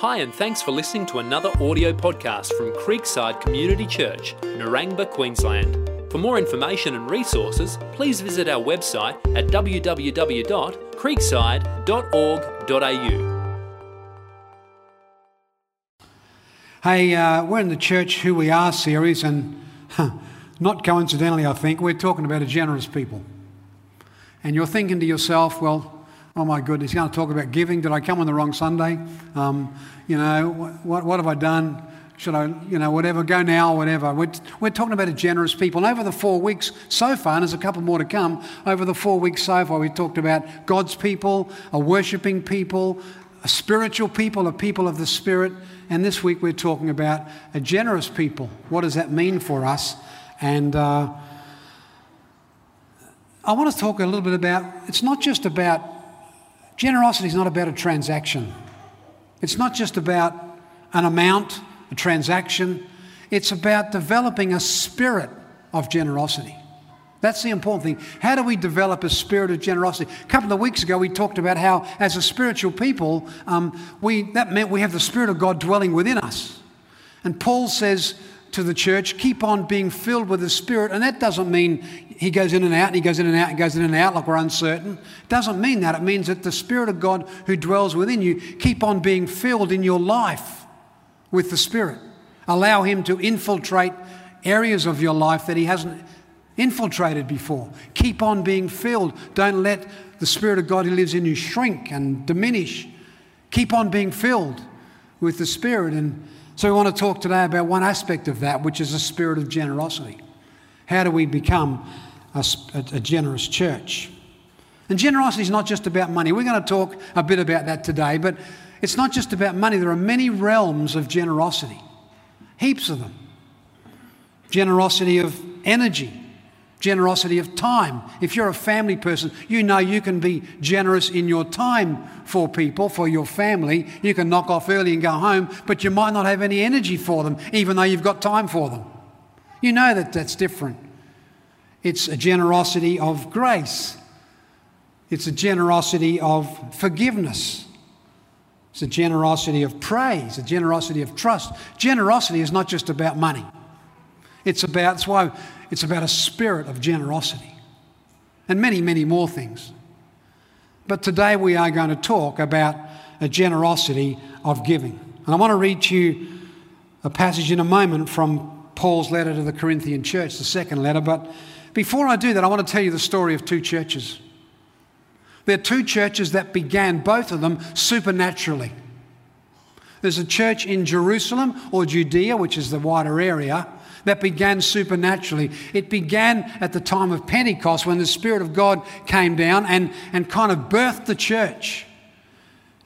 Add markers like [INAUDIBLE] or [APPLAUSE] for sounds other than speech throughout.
Hi, and thanks for listening to another audio podcast from Creekside Community Church, Narangba, Queensland. For more information and resources, please visit our website at www.creekside.org.au. Hey, uh, we're in the Church Who We Are series, and huh, not coincidentally, I think, we're talking about a generous people. And you're thinking to yourself, well, oh my goodness, he's going to talk about giving. Did I come on the wrong Sunday? Um, you know, what, what have I done? Should I, you know, whatever, go now, whatever. We're, we're talking about a generous people. And over the four weeks so far, and there's a couple more to come, over the four weeks so far, we talked about God's people, a worshipping people, a spiritual people, a people of the Spirit. And this week we're talking about a generous people. What does that mean for us? And uh, I want to talk a little bit about it's not just about Generosity is not about a transaction. It's not just about an amount, a transaction. It's about developing a spirit of generosity. That's the important thing. How do we develop a spirit of generosity? A couple of weeks ago, we talked about how, as a spiritual people, um, we, that meant we have the Spirit of God dwelling within us. And Paul says to the church, keep on being filled with the Spirit. And that doesn't mean he goes in and out, and he goes in and out, and goes in and out like we're uncertain. It doesn't mean that. It means that the Spirit of God who dwells within you keep on being filled in your life with the Spirit. Allow Him to infiltrate areas of your life that He hasn't infiltrated before. Keep on being filled. Don't let the Spirit of God who lives in you shrink and diminish. Keep on being filled with the Spirit. And so we want to talk today about one aspect of that, which is a spirit of generosity. How do we become a, a generous church. And generosity is not just about money. We're going to talk a bit about that today, but it's not just about money. There are many realms of generosity, heaps of them. Generosity of energy, generosity of time. If you're a family person, you know you can be generous in your time for people, for your family. You can knock off early and go home, but you might not have any energy for them, even though you've got time for them. You know that that's different. It's a generosity of grace. It's a generosity of forgiveness. It's a generosity of praise, a generosity of trust. Generosity is not just about money. It's about, that's why it's about a spirit of generosity and many, many more things. But today we are going to talk about a generosity of giving. And I want to read to you a passage in a moment from Paul's letter to the Corinthian church, the second letter, but before I do that, I want to tell you the story of two churches. There are two churches that began, both of them, supernaturally. There's a church in Jerusalem or Judea, which is the wider area, that began supernaturally. It began at the time of Pentecost when the Spirit of God came down and, and kind of birthed the church.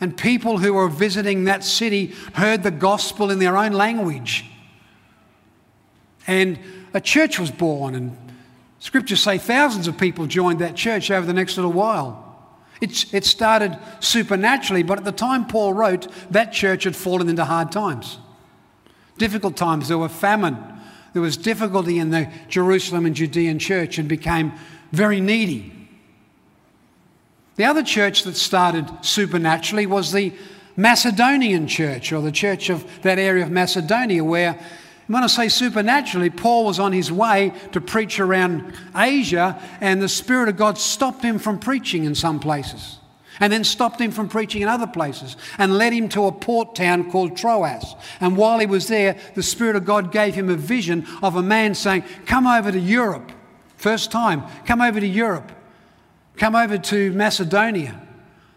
And people who were visiting that city heard the gospel in their own language. And a church was born, and Scriptures say thousands of people joined that church over the next little while. It's, it started supernaturally, but at the time Paul wrote, that church had fallen into hard times. Difficult times. There were famine. There was difficulty in the Jerusalem and Judean church and became very needy. The other church that started supernaturally was the Macedonian church, or the church of that area of Macedonia, where when I say supernaturally, Paul was on his way to preach around Asia, and the Spirit of God stopped him from preaching in some places, and then stopped him from preaching in other places, and led him to a port town called Troas. And while he was there, the Spirit of God gave him a vision of a man saying, Come over to Europe. First time, come over to Europe. Come over to Macedonia.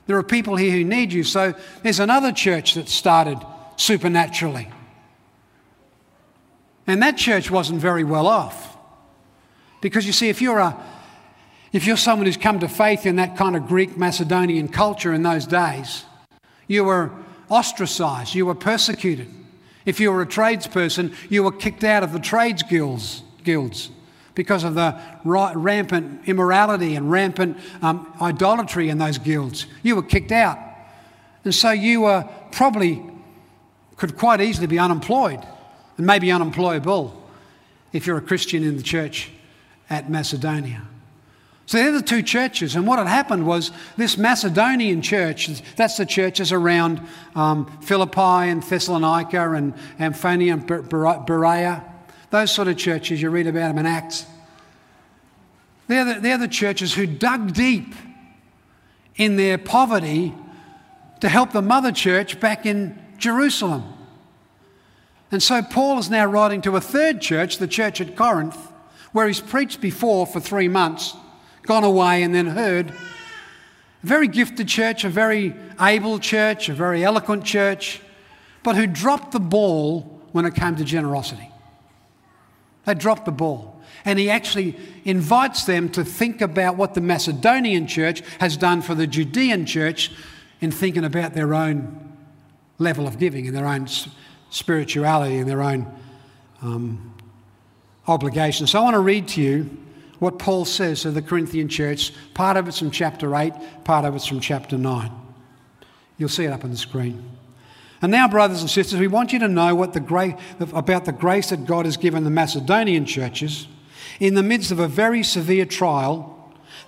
There are people here who need you. So there's another church that started supernaturally. And that church wasn't very well off. Because you see, if you're, a, if you're someone who's come to faith in that kind of Greek Macedonian culture in those days, you were ostracized, you were persecuted. If you were a tradesperson, you were kicked out of the trades guilds, guilds because of the rampant immorality and rampant um, idolatry in those guilds. You were kicked out. And so you were probably, could quite easily be unemployed and maybe unemployable if you're a Christian in the church at Macedonia. So they're the two churches. And what had happened was this Macedonian church, that's the churches around um, Philippi and Thessalonica and Amphonia and Berea, those sort of churches, you read about them in Acts. They're the, they're the churches who dug deep in their poverty to help the mother church back in Jerusalem. And so Paul is now writing to a third church, the church at Corinth, where he's preached before for three months, gone away, and then heard. A very gifted church, a very able church, a very eloquent church, but who dropped the ball when it came to generosity. They dropped the ball. And he actually invites them to think about what the Macedonian church has done for the Judean church in thinking about their own level of giving and their own spirituality and their own um, obligations. So I want to read to you what Paul says to the Corinthian church. Part of it's from chapter 8, part of it's from chapter 9. You'll see it up on the screen. And now, brothers and sisters, we want you to know what the gra- about the grace that God has given the Macedonian churches in the midst of a very severe trial.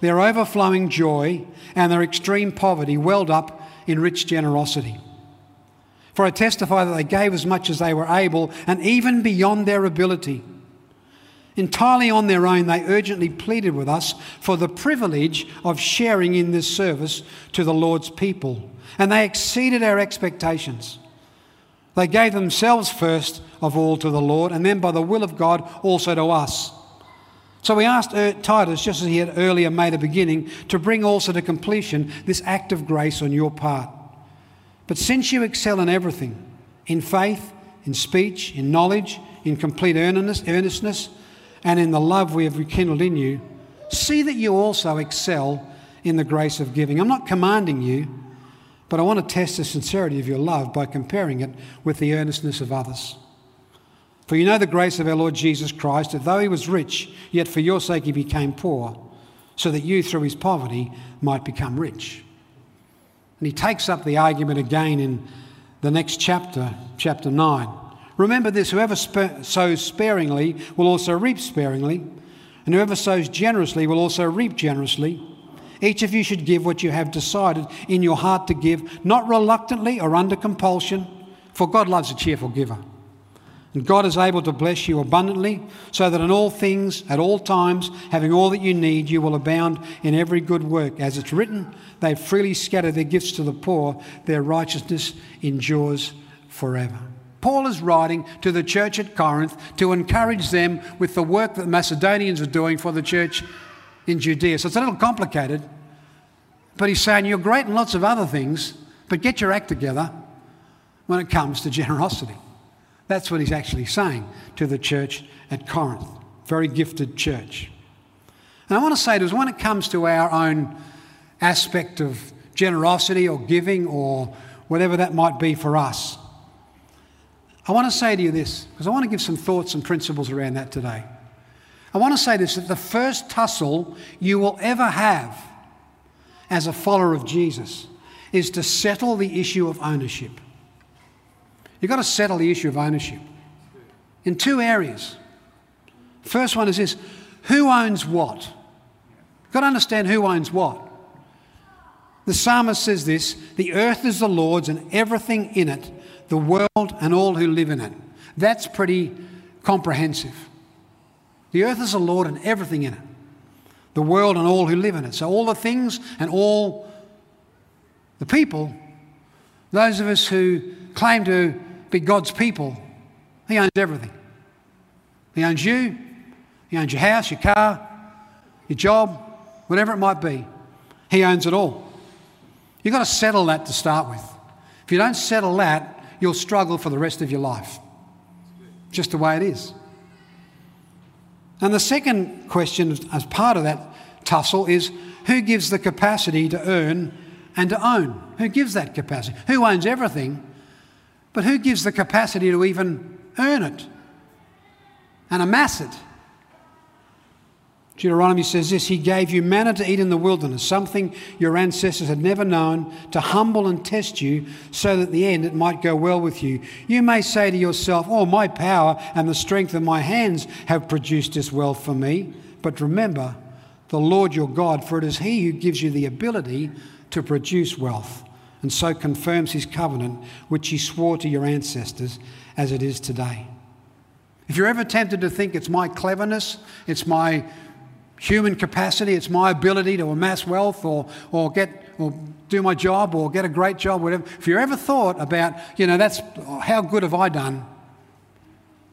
Their overflowing joy and their extreme poverty welled up in rich generosity. For I testify that they gave as much as they were able and even beyond their ability. Entirely on their own, they urgently pleaded with us for the privilege of sharing in this service to the Lord's people, and they exceeded our expectations. They gave themselves first of all to the Lord, and then by the will of God also to us. So we asked er- Titus, just as he had earlier made a beginning, to bring also to completion this act of grace on your part. But since you excel in everything, in faith, in speech, in knowledge, in complete earnestness, and in the love we have rekindled in you, see that you also excel in the grace of giving. I'm not commanding you, but I want to test the sincerity of your love by comparing it with the earnestness of others. For you know the grace of our Lord Jesus Christ, that though he was rich, yet for your sake he became poor, so that you through his poverty might become rich. And he takes up the argument again in the next chapter, chapter 9. Remember this whoever sows sparingly will also reap sparingly, and whoever sows generously will also reap generously. Each of you should give what you have decided in your heart to give, not reluctantly or under compulsion, for God loves a cheerful giver. And God is able to bless you abundantly, so that in all things, at all times, having all that you need, you will abound in every good work. As it's written, they freely scatter their gifts to the poor, their righteousness endures forever. Paul is writing to the church at Corinth to encourage them with the work that the Macedonians are doing for the church in Judea. So it's a little complicated, but he's saying you're great in lots of other things, but get your act together when it comes to generosity. That's what he's actually saying to the church at Corinth. Very gifted church. And I want to say to us, when it comes to our own aspect of generosity or giving or whatever that might be for us, I want to say to you this, because I want to give some thoughts and principles around that today. I want to say this that the first tussle you will ever have as a follower of Jesus is to settle the issue of ownership. You've got to settle the issue of ownership in two areas. First one is this who owns what? You've got to understand who owns what. The psalmist says this the earth is the Lord's and everything in it, the world and all who live in it. That's pretty comprehensive. The earth is the Lord and everything in it, the world and all who live in it. So, all the things and all the people, those of us who claim to be God's people, He owns everything. He owns you, He owns your house, your car, your job, whatever it might be. He owns it all. You've got to settle that to start with. If you don't settle that, you'll struggle for the rest of your life. Just the way it is. And the second question, as part of that tussle, is who gives the capacity to earn and to own? Who gives that capacity? Who owns everything but who gives the capacity to even earn it and amass it? Deuteronomy says this He gave you manna to eat in the wilderness, something your ancestors had never known, to humble and test you, so that at the end it might go well with you. You may say to yourself, Oh, my power and the strength of my hands have produced this wealth for me. But remember, the Lord your God, for it is He who gives you the ability to produce wealth, and so confirms His covenant, which He swore to your ancestors, as it is today. If you're ever tempted to think it's my cleverness, it's my human capacity, it's my ability to amass wealth or, or get or do my job or get a great job, whatever. If you ever thought about, you know, that's how good have I done,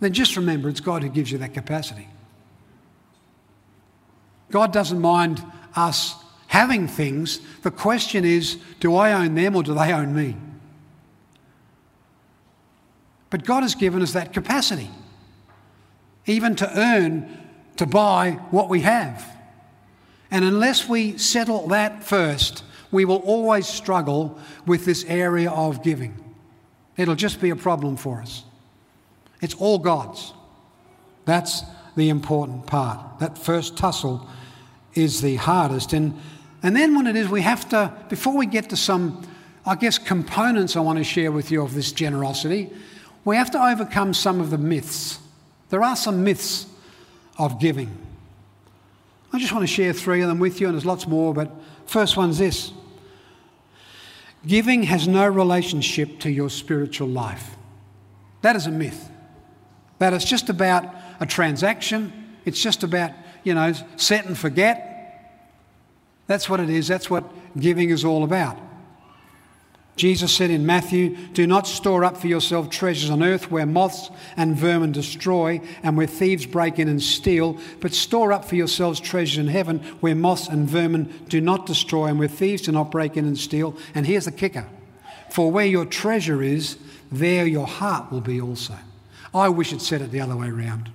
then just remember it's God who gives you that capacity. God doesn't mind us having things. The question is do I own them or do they own me? But God has given us that capacity, even to earn, to buy what we have. And unless we settle that first, we will always struggle with this area of giving. It'll just be a problem for us. It's all God's. That's the important part. That first tussle is the hardest. And, and then when it is, we have to, before we get to some, I guess, components I want to share with you of this generosity, we have to overcome some of the myths. There are some myths of giving. I just want to share three of them with you, and there's lots more, but first one's this Giving has no relationship to your spiritual life. That is a myth. That it's just about a transaction, it's just about, you know, set and forget. That's what it is. That's what giving is all about. Jesus said in Matthew, Do not store up for yourself treasures on earth where moths and vermin destroy and where thieves break in and steal, but store up for yourselves treasures in heaven where moths and vermin do not destroy and where thieves do not break in and steal. And here's the kicker For where your treasure is, there your heart will be also. I wish it said it the other way around.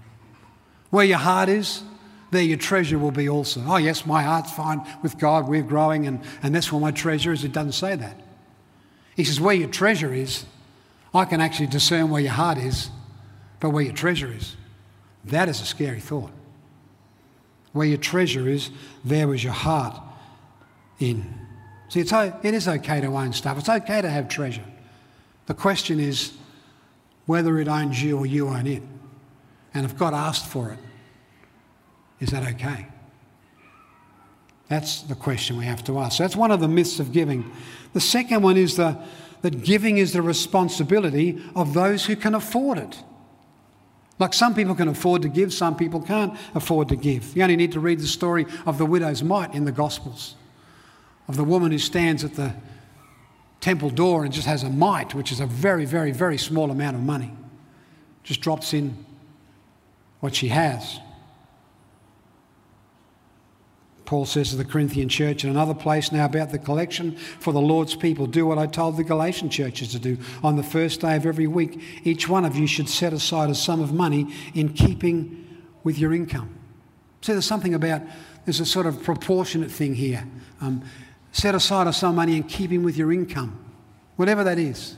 Where your heart is, there your treasure will be also. Oh, yes, my heart's fine with God, we're growing, and, and that's where my treasure is. It doesn't say that. He says, Where your treasure is, I can actually discern where your heart is, but where your treasure is. That is a scary thought. Where your treasure is, there is your heart in. See, it's, it is okay to own stuff, it's okay to have treasure. The question is whether it owns you or you own it. And if God asked for it, is that okay? That's the question we have to ask. That's one of the myths of giving. The second one is the, that giving is the responsibility of those who can afford it. Like some people can afford to give, some people can't afford to give. You only need to read the story of the widow's mite in the Gospels, of the woman who stands at the temple door and just has a mite, which is a very, very, very small amount of money. Just drops in what she has. Paul says to the Corinthian church in another place now about the collection for the Lord's people. Do what I told the Galatian churches to do. On the first day of every week, each one of you should set aside a sum of money in keeping with your income. See, there's something about, there's a sort of proportionate thing here. Um, set aside a sum of money in keeping with your income, whatever that is.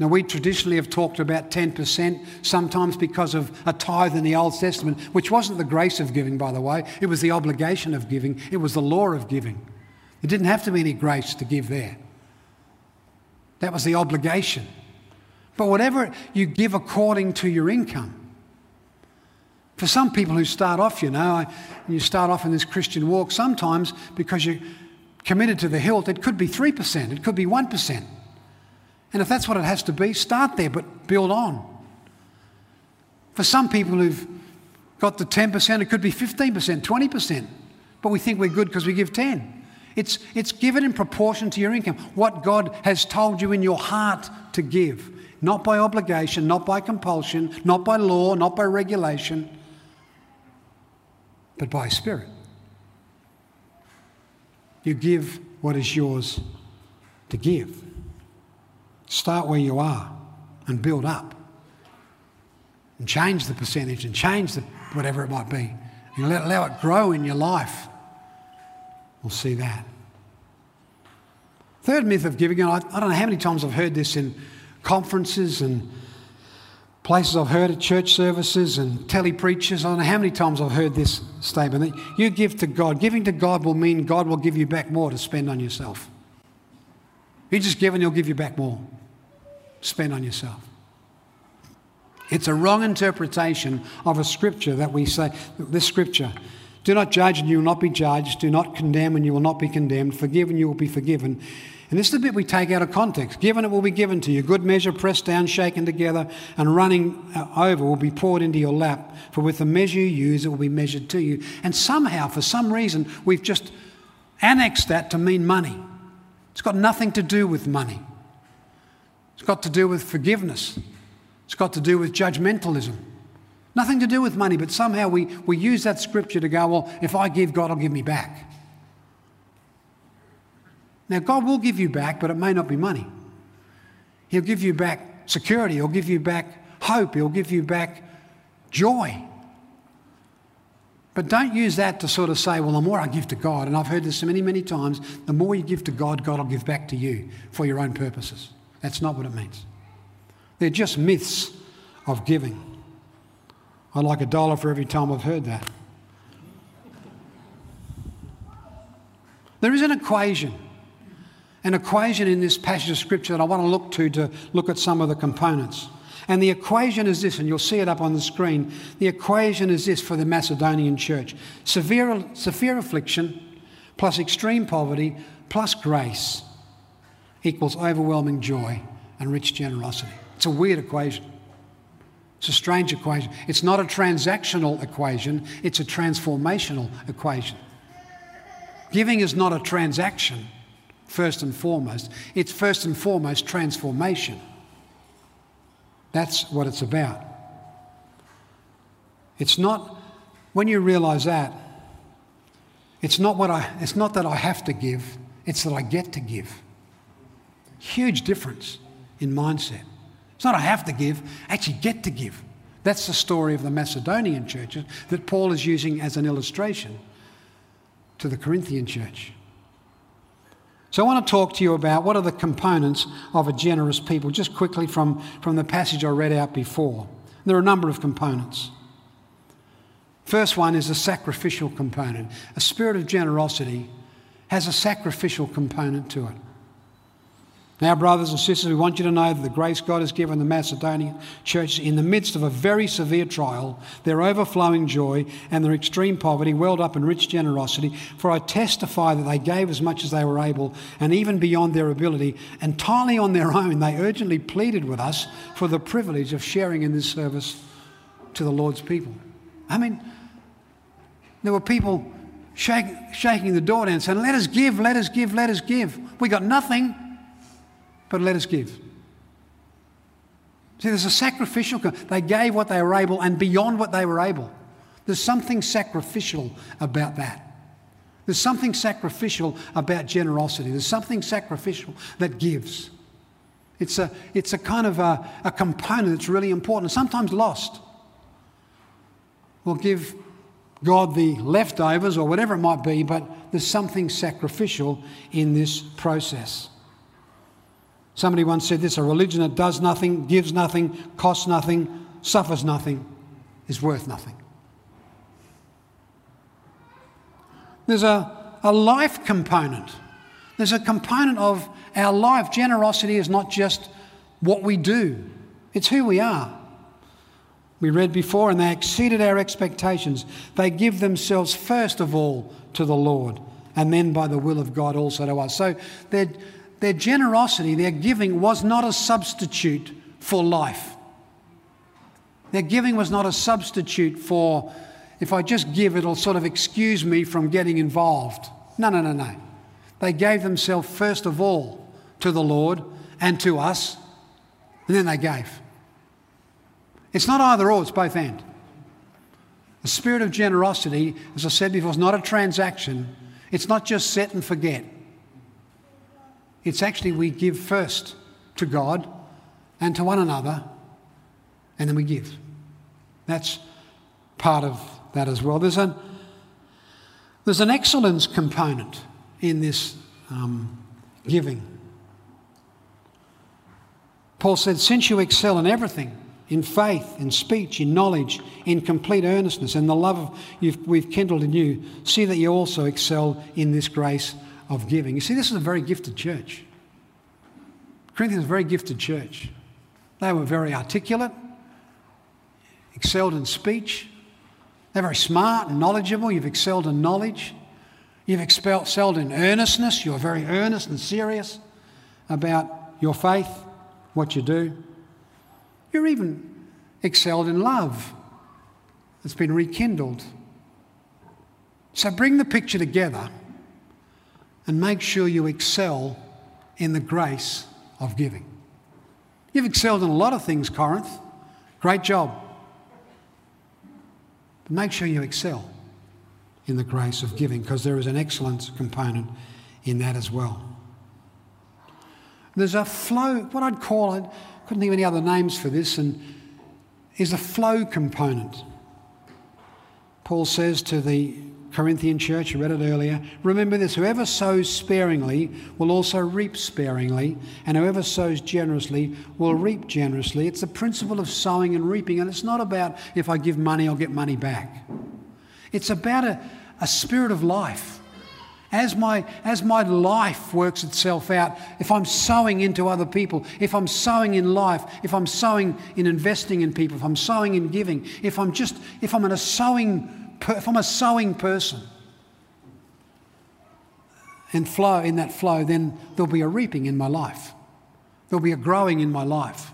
Now, we traditionally have talked about 10%, sometimes because of a tithe in the Old Testament, which wasn't the grace of giving, by the way. It was the obligation of giving, it was the law of giving. It didn't have to be any grace to give there. That was the obligation. But whatever you give according to your income, for some people who start off, you know, you start off in this Christian walk, sometimes because you're committed to the hilt, it could be 3%, it could be 1%. And if that's what it has to be, start there, but build on. For some people who've got the 10%, it could be 15%, 20%, but we think we're good because we give 10. It's, it's given in proportion to your income, what God has told you in your heart to give, not by obligation, not by compulsion, not by law, not by regulation, but by Spirit. You give what is yours to give. Start where you are and build up. And change the percentage and change the whatever it might be. And let, allow it grow in your life. We'll see that. Third myth of giving, I, I don't know how many times I've heard this in conferences and places I've heard at church services and tele preachers. I don't know how many times I've heard this statement that you give to God. Giving to God will mean God will give you back more to spend on yourself. You just give and He'll give you back more spend on yourself. It's a wrong interpretation of a scripture that we say, this scripture. Do not judge and you will not be judged. Do not condemn and you will not be condemned. Forgive and you will be forgiven. And this is the bit we take out of context. Given it will be given to you. Good measure, pressed down, shaken together, and running uh, over will be poured into your lap. For with the measure you use, it will be measured to you. And somehow, for some reason, we've just annexed that to mean money. It's got nothing to do with money. It's got to do with forgiveness. It's got to do with judgmentalism. Nothing to do with money, but somehow we, we use that scripture to go, well, if I give, God will give me back. Now, God will give you back, but it may not be money. He'll give you back security, He'll give you back hope, He'll give you back joy. But don't use that to sort of say, well, the more I give to God, and I've heard this so many, many times, the more you give to God, God will give back to you for your own purposes. That's not what it means. They're just myths of giving. I like a dollar for every time I've heard that. There is an equation an equation in this passage of scripture that I want to look to to look at some of the components. And the equation is this, and you'll see it up on the screen. The equation is this for the Macedonian church severe, severe affliction plus extreme poverty plus grace equals overwhelming joy and rich generosity. It's a weird equation. It's a strange equation. It's not a transactional equation, it's a transformational equation. Giving is not a transaction first and foremost. It's first and foremost transformation. That's what it's about. It's not, when you realize that, it's not, what I, it's not that I have to give, it's that I get to give. Huge difference in mindset. It's not I have to give, I actually get to give. That's the story of the Macedonian churches that Paul is using as an illustration to the Corinthian church. So I want to talk to you about what are the components of a generous people, just quickly from, from the passage I read out before. There are a number of components. First one is a sacrificial component. A spirit of generosity has a sacrificial component to it. Now, brothers and sisters, we want you to know that the grace God has given the Macedonian church in the midst of a very severe trial, their overflowing joy and their extreme poverty welled up in rich generosity. For I testify that they gave as much as they were able, and even beyond their ability, entirely on their own, they urgently pleaded with us for the privilege of sharing in this service to the Lord's people. I mean, there were people shaking the door down saying, Let us give, let us give, let us give. We got nothing but let us give. See, there's a sacrificial. They gave what they were able and beyond what they were able. There's something sacrificial about that. There's something sacrificial about generosity. There's something sacrificial that gives. It's a, it's a kind of a, a component that's really important, sometimes lost. We'll give God the leftovers or whatever it might be, but there's something sacrificial in this process. Somebody once said this a religion that does nothing, gives nothing, costs nothing, suffers nothing, is worth nothing. There's a, a life component. There's a component of our life. Generosity is not just what we do, it's who we are. We read before, and they exceeded our expectations. They give themselves first of all to the Lord, and then by the will of God also to us. So they're their generosity, their giving was not a substitute for life. Their giving was not a substitute for, if I just give, it'll sort of excuse me from getting involved. No, no, no, no. They gave themselves first of all to the Lord and to us, and then they gave. It's not either or, it's both and. The spirit of generosity, as I said before, is not a transaction. It's not just set and forget. It's actually we give first to God and to one another, and then we give. That's part of that as well. There's an, there's an excellence component in this um, giving. Paul said, Since you excel in everything, in faith, in speech, in knowledge, in complete earnestness, and the love we've kindled in you, see that you also excel in this grace of giving. You see, this is a very gifted church. Corinthians is a very gifted church. They were very articulate, excelled in speech, They're very smart and knowledgeable. You've excelled in knowledge. You've excelled in earnestness. You're very earnest and serious about your faith, what you do. You're even excelled in love. It's been rekindled. So bring the picture together and make sure you excel in the grace of giving. You've excelled in a lot of things, Corinth. Great job. But make sure you excel in the grace of giving because there is an excellence component in that as well. There's a flow, what I'd call it, couldn't think of any other names for this, and is a flow component. Paul says to the Corinthian church, you read it earlier, remember this whoever sows sparingly will also reap sparingly, and whoever sows generously will reap generously. It's the principle of sowing and reaping, and it's not about if I give money, I'll get money back. It's about a, a spirit of life. As my, as my life works itself out, if I'm sowing into other people, if I'm sowing in life, if I'm sowing in investing in people, if I'm sowing in giving, if I'm just, if I'm in a sowing if I'm a sowing person and flow in that flow, then there'll be a reaping in my life. There'll be a growing in my life.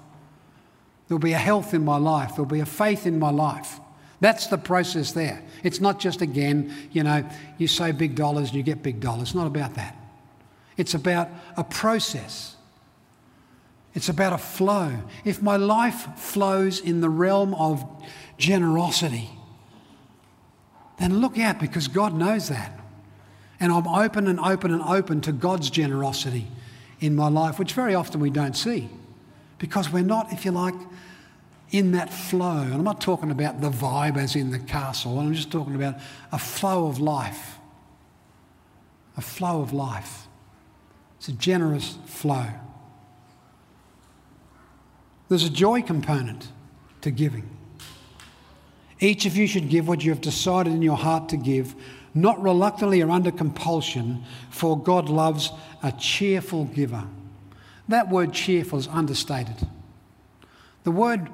There'll be a health in my life. There'll be a faith in my life. That's the process there. It's not just again, you know, you say big dollars and you get big dollars. It's not about that. It's about a process. It's about a flow. If my life flows in the realm of generosity, then look out because God knows that. And I'm open and open and open to God's generosity in my life, which very often we don't see because we're not, if you like, in that flow. And I'm not talking about the vibe as in the castle, I'm just talking about a flow of life. A flow of life. It's a generous flow. There's a joy component to giving. Each of you should give what you have decided in your heart to give, not reluctantly or under compulsion, for God loves a cheerful giver. That word cheerful is understated. The word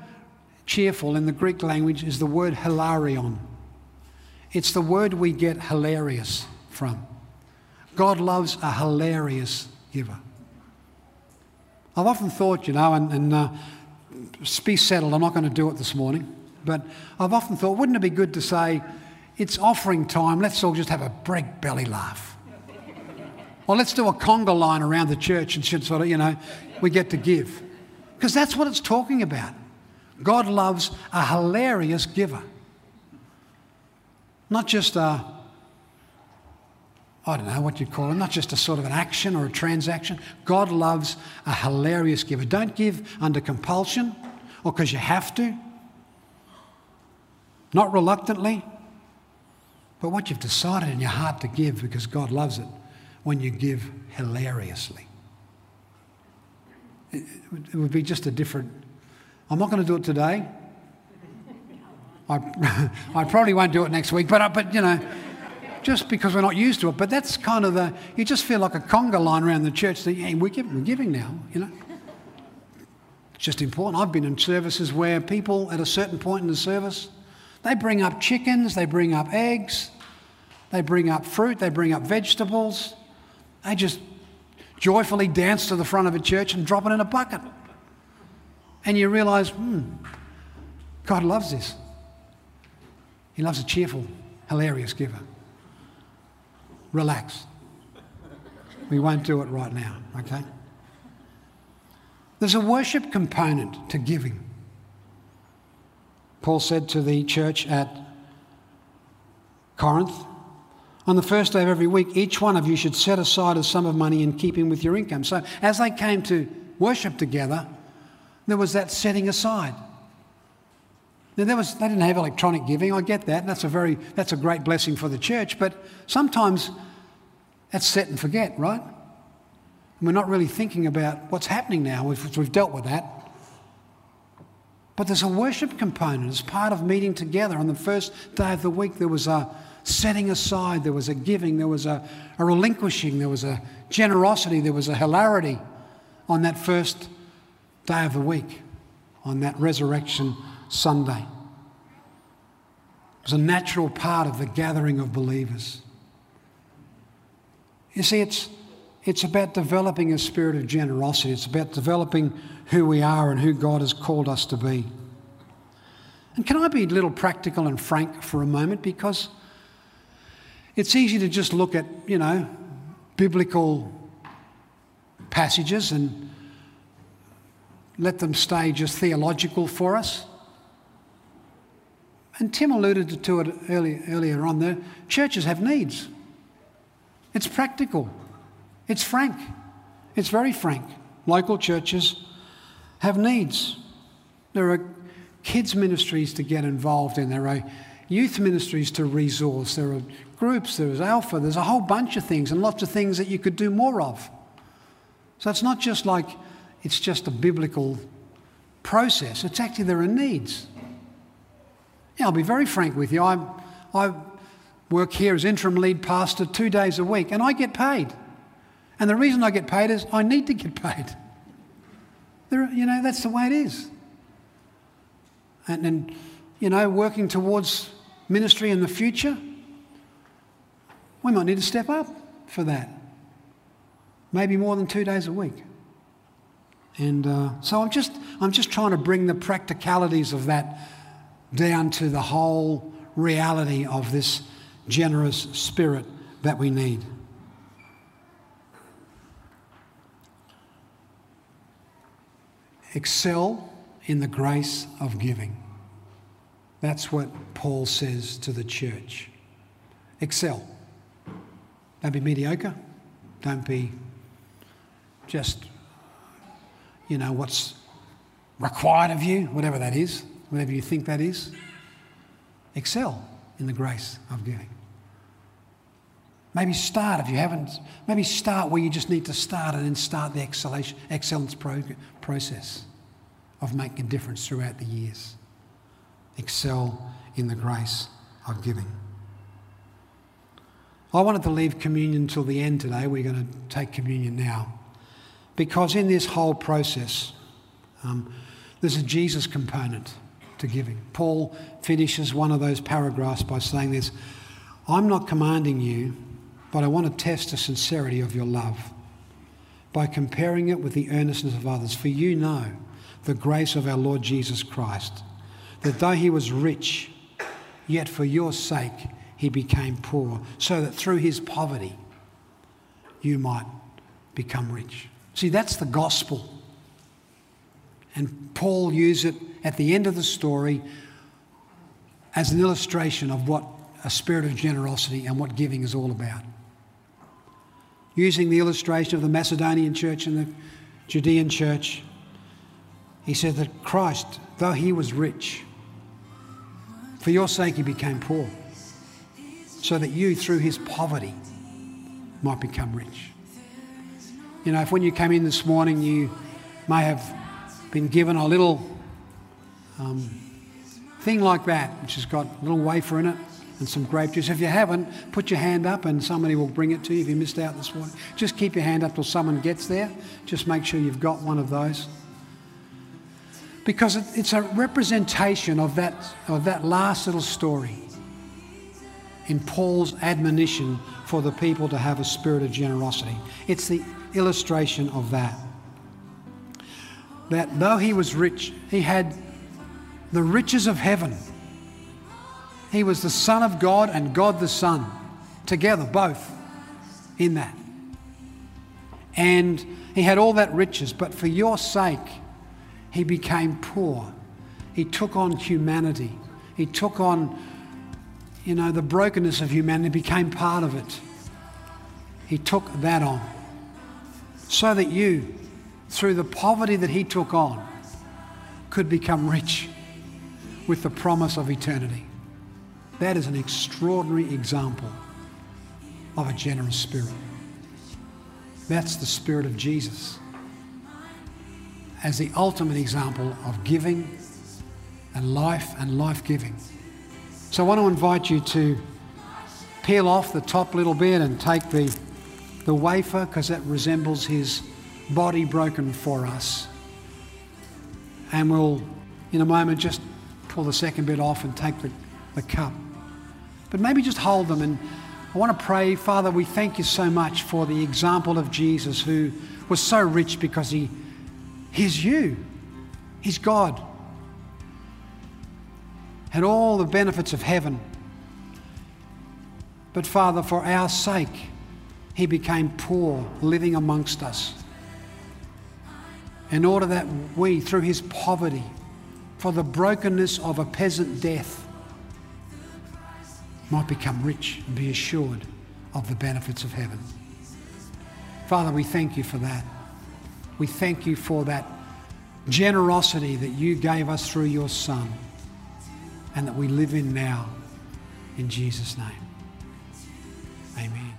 cheerful in the Greek language is the word hilarion. It's the word we get hilarious from. God loves a hilarious giver. I've often thought, you know, and, and uh, be settled, I'm not going to do it this morning. But I've often thought, wouldn't it be good to say, it's offering time, let's all just have a break belly laugh. or let's do a conga line around the church and sort of, you know, we get to give. Because that's what it's talking about. God loves a hilarious giver. Not just a, I don't know what you'd call it, not just a sort of an action or a transaction. God loves a hilarious giver. Don't give under compulsion or because you have to. Not reluctantly, but what you've decided in your heart to give because God loves it when you give hilariously. It, would be just a different. I'm not going to do it today. I, [LAUGHS] I probably won't do it next week, but, uh, but you know, just because we're not used to it. But that's kind of the, you just feel like a conga line around the church that, hey, we're giving, we're giving now, you know. It's just important. I've been in services where people at a certain point in the service, they bring up chickens, they bring up eggs, they bring up fruit, they bring up vegetables. They just joyfully dance to the front of a church and drop it in a bucket. And you realize, hmm, God loves this. He loves a cheerful, hilarious giver. Relax. We won't do it right now, okay? There's a worship component to giving. Paul said to the church at Corinth, on the first day of every week, each one of you should set aside a sum of money in keeping with your income. So as they came to worship together, there was that setting aside. Now, there was, they didn't have electronic giving, I get that. That's a, very, that's a great blessing for the church, but sometimes that's set and forget, right? And we're not really thinking about what's happening now. We've, we've dealt with that. But there's a worship component as part of meeting together. On the first day of the week, there was a setting aside, there was a giving, there was a, a relinquishing, there was a generosity, there was a hilarity on that first day of the week, on that resurrection Sunday. It was a natural part of the gathering of believers. You see, it's, it's about developing a spirit of generosity. It's about developing who we are and who God has called us to be. And can I be a little practical and frank for a moment? Because it's easy to just look at, you know, biblical passages and let them stay just theological for us. And Tim alluded to it earlier, earlier on. there. churches have needs. It's practical. It's frank. It's very frank. Local churches have needs. There are kids' ministries to get involved in, there are youth ministries to resource, there are groups, there's Alpha, there's a whole bunch of things and lots of things that you could do more of. So it's not just like it's just a biblical process, it's actually there are needs. Yeah, I'll be very frank with you. I, I work here as interim lead pastor two days a week and I get paid. And the reason I get paid is I need to get paid. There, you know, that's the way it is. And, and, you know, working towards ministry in the future, we might need to step up for that. Maybe more than two days a week. And uh, so I'm just, I'm just trying to bring the practicalities of that down to the whole reality of this generous spirit that we need. Excel in the grace of giving. That's what Paul says to the church. Excel. Don't be mediocre. Don't be just, you know, what's required of you, whatever that is, whatever you think that is. Excel in the grace of giving. Maybe start if you haven't. Maybe start where you just need to start and then start the excellence process of making a difference throughout the years. Excel in the grace of giving. I wanted to leave communion till the end today. We're going to take communion now. Because in this whole process, um, there's a Jesus component to giving. Paul finishes one of those paragraphs by saying this I'm not commanding you, but I want to test the sincerity of your love by comparing it with the earnestness of others. For you know the grace of our Lord Jesus Christ, that though he was rich, yet for your sake he became poor, so that through his poverty you might become rich. See, that's the gospel. And Paul used it at the end of the story as an illustration of what a spirit of generosity and what giving is all about. Using the illustration of the Macedonian church and the Judean church, he said that Christ, though he was rich, for your sake he became poor, so that you, through his poverty, might become rich. You know, if when you came in this morning you may have been given a little um, thing like that, which has got a little wafer in it and some grape juice. If you haven't, put your hand up and somebody will bring it to you if you missed out this morning. Just keep your hand up till someone gets there. Just make sure you've got one of those. Because it's a representation of that, of that last little story in Paul's admonition for the people to have a spirit of generosity. It's the illustration of that that though he was rich, he had the riches of heaven. He was the Son of God and God the Son, together, both in that. And he had all that riches, but for your sake, he became poor. He took on humanity. He took on, you know, the brokenness of humanity, became part of it. He took that on so that you, through the poverty that he took on, could become rich with the promise of eternity. That is an extraordinary example of a generous spirit. That's the spirit of Jesus as the ultimate example of giving and life and life giving. So I want to invite you to peel off the top little bit and take the, the wafer because that resembles his body broken for us. And we'll, in a moment, just pull the second bit off and take the, the cup. but maybe just hold them. And I want to pray, Father, we thank you so much for the example of Jesus who was so rich because he, he's you, he's God. Had all the benefits of heaven. But Father, for our sake, he became poor, living amongst us. In order that we, through his poverty, for the brokenness of a peasant death, might become rich and be assured of the benefits of heaven. Father, we thank you for that. We thank you for that generosity that you gave us through your Son and that we live in now. In Jesus' name. Amen.